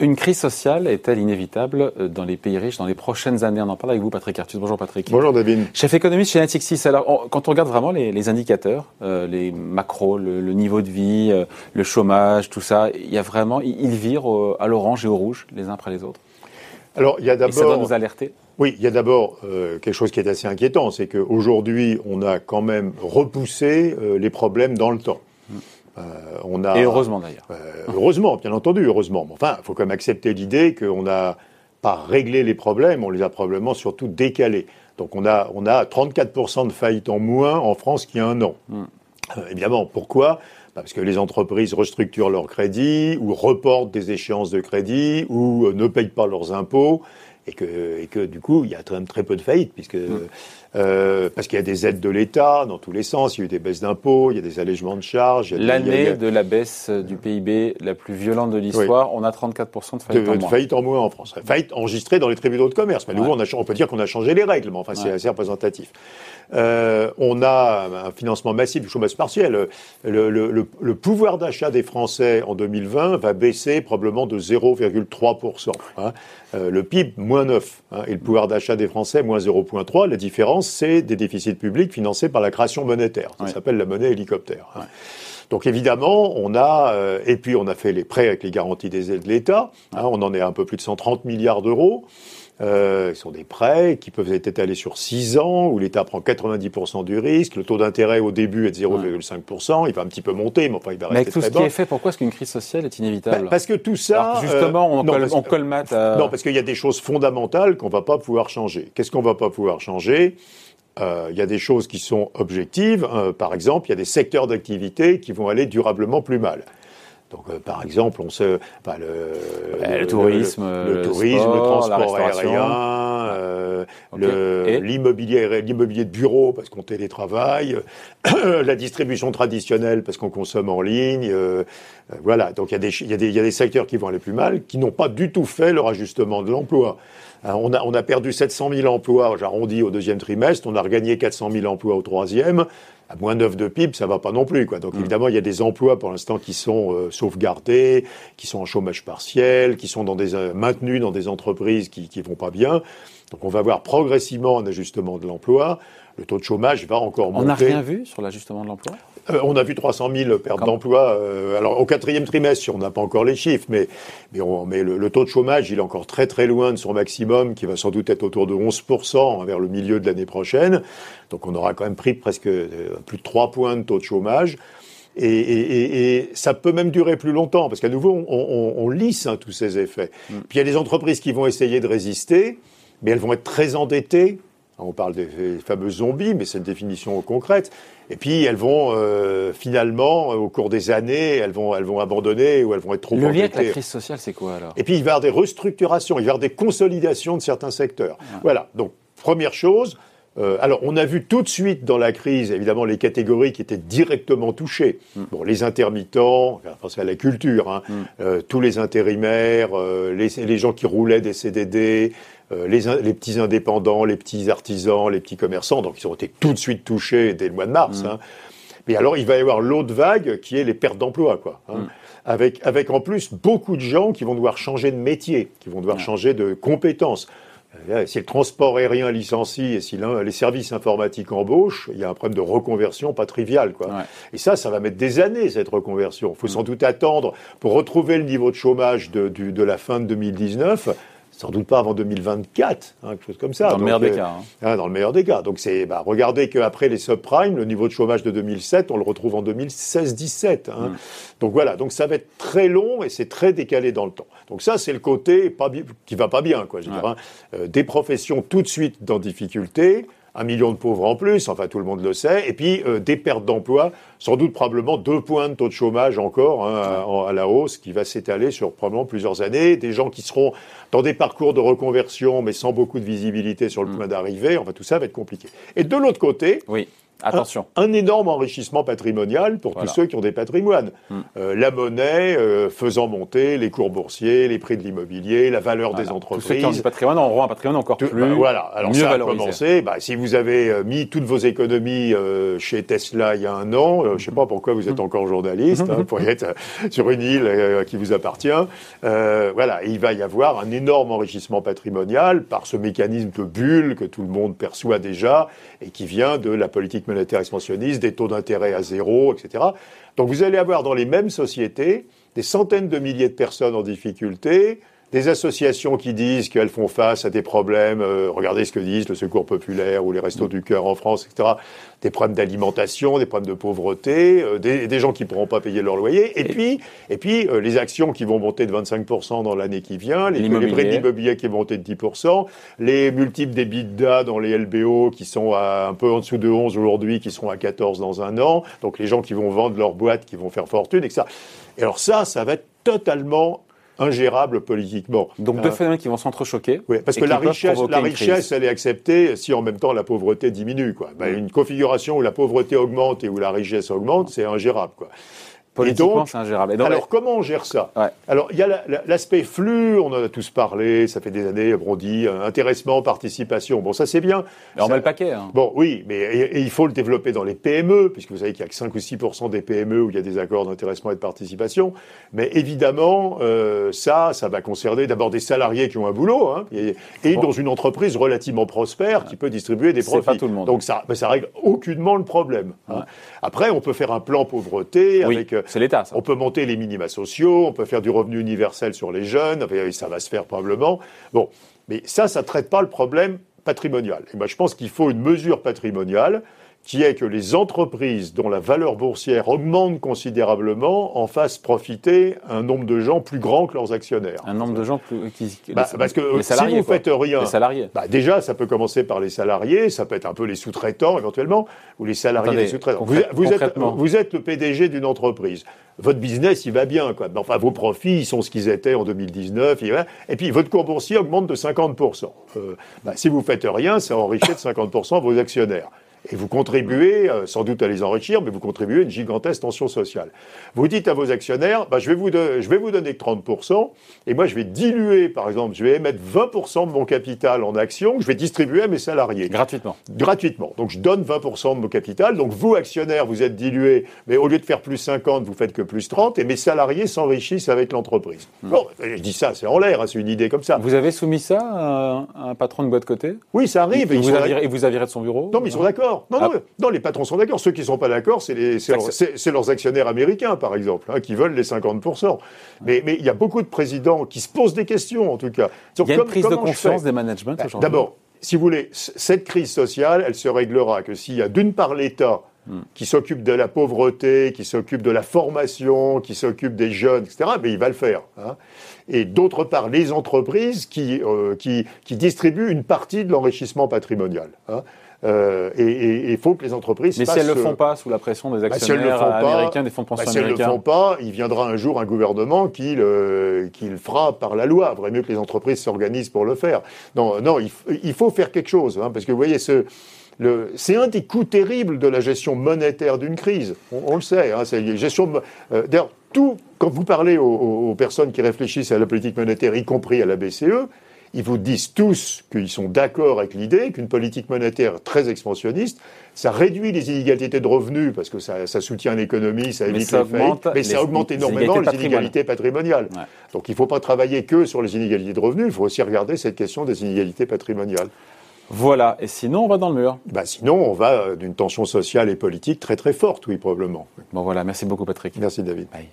Une crise sociale est-elle inévitable euh, dans les pays riches dans les prochaines années? On en parle avec vous, Patrick Artus. Bonjour, Patrick. Bonjour, David. Chef économiste chez Natixis. Alors, quand on regarde vraiment les, indicateurs, euh, les macros, le, niveau de vie, euh, le chômage, tout ça, il y a vraiment, ils virent à l'orange et au rouge les uns après les autres. Alors, il y a d'abord. Ça doit nous alerter. Oui, il y a d'abord quelque chose qui est assez inquiétant, c'est qu'aujourd'hui, on a quand même repoussé les problèmes dans le temps. Euh, on a, Et heureusement d'ailleurs. Euh, heureusement, bien entendu, heureusement. Mais enfin, il faut quand même accepter l'idée qu'on n'a pas réglé les problèmes, on les a probablement surtout décalés. Donc on a, on a 34% de faillites en moins en France qu'il y a un an. Euh, évidemment, pourquoi? Bah, parce que les entreprises restructurent leurs crédits ou reportent des échéances de crédit ou ne payent pas leurs impôts et que, et que du coup, il y a quand même très peu de faillites, puisque, mm. euh, parce qu'il y a des aides de l'État dans tous les sens, il y a eu des baisses d'impôts, il y a des allègements de charges. L'année de la baisse du PIB la plus violente de l'histoire, on a 34% de faillites en moins. faillites en moins en France. Faillites enregistrées dans les tribunaux de commerce. Mais nouveau, on, on, peut dire qu'on a changé les règles, mais enfin, c'est assez représentatif. Euh, on a un financement massif du chômage partiel. Le, le, le, le pouvoir d'achat des Français en 2020 va baisser probablement de 0,3%. Hein. Euh, le PIB, moins 9. Hein, et le pouvoir d'achat des Français, moins 0,3. La différence, c'est des déficits publics financés par la création monétaire. Ça s'appelle la monnaie hélicoptère. Hein. Donc évidemment, on a, euh, et puis on a fait les prêts avec les garanties des aides de l'État. Hein, on en est à un peu plus de 130 milliards d'euros. Euh, ce sont des prêts qui peuvent être étalés sur 6 ans, où l'État prend 90% du risque. Le taux d'intérêt au début est de 0,5%. Il va un petit peu monter, mais enfin, il va rester mais avec tout ce qui est fait, pourquoi est-ce qu'une crise sociale est inévitable bah, Parce que tout ça... justement, on, euh, non, colmate Non, parce qu'il y a des choses fondamentales qu'on va pas pouvoir changer. Qu'est-ce qu'on va pas pouvoir changer? Euh, il y a des choses qui sont objectives. par exemple, il y a des secteurs d'activité qui vont aller durablement plus mal. Donc, euh, par exemple, on se, bah, le, le, tourisme, le, tourisme, le transport aérien, euh, l'immobilier, l'immobilier de bureau parce qu'on télétravaille, la distribution traditionnelle parce qu'on consomme en ligne. Euh, voilà. Donc, il y, a des, il, y y a des secteurs qui vont aller plus mal, qui n'ont pas du tout fait leur ajustement de l'emploi. On a, on a perdu 700 000 emplois, j'arrondis au deuxième trimestre, on a regagné 400 000 emplois au troisième à moins 9 de PIB, ça va pas non plus. Quoi. Donc mm. évidemment, il y a des emplois pour l'instant qui sont euh, sauvegardés, qui sont en chômage partiel, qui sont dans des, euh, maintenus dans des entreprises qui ne vont pas bien. Donc on va voir progressivement un ajustement de l'emploi. Le taux de chômage va encore monter. On n'a rien vu sur l'ajustement de l'emploi? Euh, on a vu 300 000 pertes d'emploi. Euh, alors au quatrième trimestre, on n'a pas encore les chiffres, mais, mais, on, mais le, taux de chômage, il est encore très très loin de son maximum, qui va sans doute être autour de 11% vers le milieu de l'année prochaine. Donc on aura quand même pris presque euh, plus de 3 points de taux de chômage. Et, et, et, ça peut même durer plus longtemps, parce qu'à nouveau, on, on, lisse hein, tous ces effets. Mm. Puis il y a des entreprises qui vont essayer de résister, mais elles vont être très endettées on parle des fameux zombies, mais c'est une définition concrète. Et puis elles vont euh, finalement, au cours des années, elles vont, elles vont abandonner ou elles vont être trop. Le lien avec la crise sociale, c'est quoi alors? Et puis il va y avoir des restructurations, il va y avoir des consolidations de certains secteurs. Voilà. Donc première chose. Euh, alors, on a vu tout de suite dans la crise, évidemment, les catégories qui étaient directement touchées. Mm. Bon, les intermittents, enfin, à la culture, hein, mm. euh, tous les intérimaires, les, les, gens qui roulaient des CDD, euh, les, les, petits indépendants, les petits artisans, les petits commerçants, donc ils ont été tout de suite touchés dès le mois de mars. Mm. Hein. Mais alors, il va y avoir l'autre vague qui est les pertes d'emploi, quoi. Hein. Avec, avec en plus beaucoup de gens qui vont devoir changer de métier, qui vont devoir changer de compétences. Euh, si le transport aérien licencie et si les services informatiques embauchent, il y a un problème de reconversion pas trivial. Quoi. Et ça, ça va mettre des années, cette reconversion. Il faut sans doute attendre pour retrouver le niveau de chômage de, de la fin de 2019 sans doute pas avant 2024, hein, quelque chose comme ça. Dans le meilleur des euh, cas. Hein. Hein, dans le meilleur des cas. Donc c'est, bah, regardez qu'après les subprimes, le niveau de chômage de 2007, on le retrouve en 2016-17. Hein. Mm. Donc voilà, donc ça va être très long et c'est très décalé dans le temps. Donc ça, c'est le côté pas qui va pas bien, quoi. Je dire, euh, des professions tout de suite dans difficulté, un million de pauvres en plus, enfin tout le monde le sait, et puis euh, des pertes d'emploi, sans doute probablement deux points de taux de chômage encore hein, à, la hausse qui va s'étaler sur probablement plusieurs années, des gens qui seront dans des parcours de reconversion mais sans beaucoup de visibilité sur le mm. point d'arrivée, enfin tout ça va être compliqué. Et de l'autre côté, oui. Attention. Un, énorme enrichissement patrimonial pour tous ceux qui ont des patrimoines. Hmm. Euh, la monnaie euh, faisant monter les cours boursiers, les prix de l'immobilier, la valeur des entreprises. Tous ceux qui ont du patrimoine auront un patrimoine encore plus. Bah, voilà. Alors ça a commencé. Bah, si vous avez euh, mis toutes vos économies chez Tesla il y a un an, je ne sais pas pourquoi vous êtes encore journaliste, hein, pour être sur une île qui vous appartient. voilà, il va y avoir un énorme enrichissement patrimonial par ce mécanisme de bulle que tout le monde perçoit déjà et qui vient de la politique monétaire expansionniste, des taux d'intérêt à zéro, etc. Donc vous allez avoir dans les mêmes sociétés des centaines de milliers de personnes en difficulté, des associations qui disent qu'elles font face à des problèmes, euh, regardez ce que disent le Secours populaire ou les Restos du Cœur en France, etc., des problèmes d'alimentation, des problèmes de pauvreté, euh, des, gens qui ne pourront pas payer leur loyer, et, puis, et puis euh, les actions qui vont monter de 25% dans l'année qui vient, les, les prix d'immobilier qui vont monter de 10%, les multiples d'EBITDA dans les LBO qui sont à un peu en dessous de 11 aujourd'hui, qui seront à 14 dans un an, donc les gens qui vont vendre leur boîte, qui vont faire fortune, etc. Et alors ça, ça va être totalement ingérable politiquement. Donc deux euh, phénomènes qui vont s'entrechoquer. Oui, parce que la richesse, la richesse, elle est acceptée si en même temps la pauvreté diminue. Quoi. Ben, une configuration où la pauvreté augmente et où la richesse augmente, c'est ingérable. Quoi. Politiquement, c'est ingérable. alors, comment on gère ça Alors, il y a l'aspect flux, on en a tous parlé, ça fait des années, on dit euh, intéressement, participation. Bon, ça, c'est bien. Mais on met le paquet. Hein. Bon, oui, mais et, il faut le développer dans les PME, puisque vous savez qu'il n'y a que 5 ou 6 des PME où il y a des accords d'intéressement et de participation. Mais évidemment, euh, ça, ça va concerner d'abord des salariés qui ont un boulot, hein, et, dans une entreprise relativement prospère qui peut distribuer des profits. Pas tout le monde. Donc, ça, ça règle aucunement le problème. Hein. Après, on peut faire un plan pauvreté avec euh, c'est l'État. On peut monter les minima sociaux, on peut faire du revenu universel sur les jeunes, ça va se faire probablement. Bon, mais ça, ça ne traite pas le problème patrimonial. Et moi, je pense qu'il faut une mesure patrimoniale qui est que les entreprises dont la valeur boursière augmente considérablement en fassent profiter un nombre de gens plus grand que leurs actionnaires. Un nombre de gens plus qui, bah, parce que si vous faites rien, les salariés. Bah, déjà ça peut commencer par les salariés, ça peut être un peu les sous-traitants éventuellement ou les salariés des sous-traitants. Vous, êtes, vous êtes le PDG d'une entreprise. Votre business, il va bien, quoi. Enfin, vos profits, ils sont ce qu'ils étaient en 2019. Et puis, votre cours boursier augmente de 50%. Euh, bah, si vous faites rien, ça enrichit de 50% vos actionnaires. Et vous contribuez, euh, sans doute à les enrichir, mais vous contribuez à une gigantesque tension sociale. Vous dites à vos actionnaires, bah, je, vais vous je vais vous donner 30%, et moi je vais diluer, par exemple, je vais émettre 20% de mon capital en actions que je vais distribuer à mes salariés. Gratuitement. Gratuitement. Donc je donne 20% de mon capital, donc vous, actionnaires, vous êtes dilués, mais au lieu de faire plus 50, vous faites que plus 30, et mes salariés s'enrichissent avec l'entreprise. Hmm. Bon, je dis ça, c'est en l'air, hein, c'est une idée comme ça. Vous avez soumis ça à un, patron de boîte côté? Oui, ça arrive. Et, vous, et vous de son bureau? Non, mais ils sont d'accord. Non, ah. non, les patrons sont d'accord. Ceux qui ne sont pas d'accord, c'est leurs actionnaires américains, par exemple, hein, qui veulent les 50%. Mais, mais il y a beaucoup de présidents qui se posent des questions, en tout cas. il y a une prise de conscience des managements bah, D'abord, si vous voulez, cette crise sociale, elle se réglera que s'il y a d'une part l'État hmm. qui s'occupe de la pauvreté, qui s'occupe de la formation, qui s'occupe des jeunes, etc., mais il va le faire. Hein. Et d'autre part, les entreprises qui, euh, qui, qui, distribuent une partie de l'enrichissement patrimonial. Hein. Euh, et il faut que les entreprises. Mais si elles ne le font pas sous la pression des bah, actionnaires américains, des fonds de pension bah, si américains. Si elles ne le font pas, il viendra un jour un gouvernement qui le, qui le fera par la loi. Il vaudrait mieux que les entreprises s'organisent pour le faire. Non, non, il, faut faire quelque chose, hein, parce que vous voyez ce. C'est un des coûts terribles de la gestion monétaire d'une crise. On, le sait. Hein, c'est gestion. Euh, D'ailleurs, tout quand vous parlez aux, aux, personnes qui réfléchissent à la politique monétaire, y compris à la BCE, ils vous disent tous qu'ils sont d'accord avec l'idée qu'une politique monétaire très expansionniste, ça réduit les inégalités de revenus parce que ça, soutient l'économie, ça évite les faillites, mais ça augmente énormément les inégalités patrimoniales. Donc il ne faut pas travailler que sur les inégalités de revenus, il faut aussi regarder cette question des inégalités patrimoniales. Voilà, et sinon on va dans le mur. Bah sinon on va euh, d'une tension sociale et politique très très forte, oui, probablement. Bon voilà, merci beaucoup Patrick. Merci David. Bye.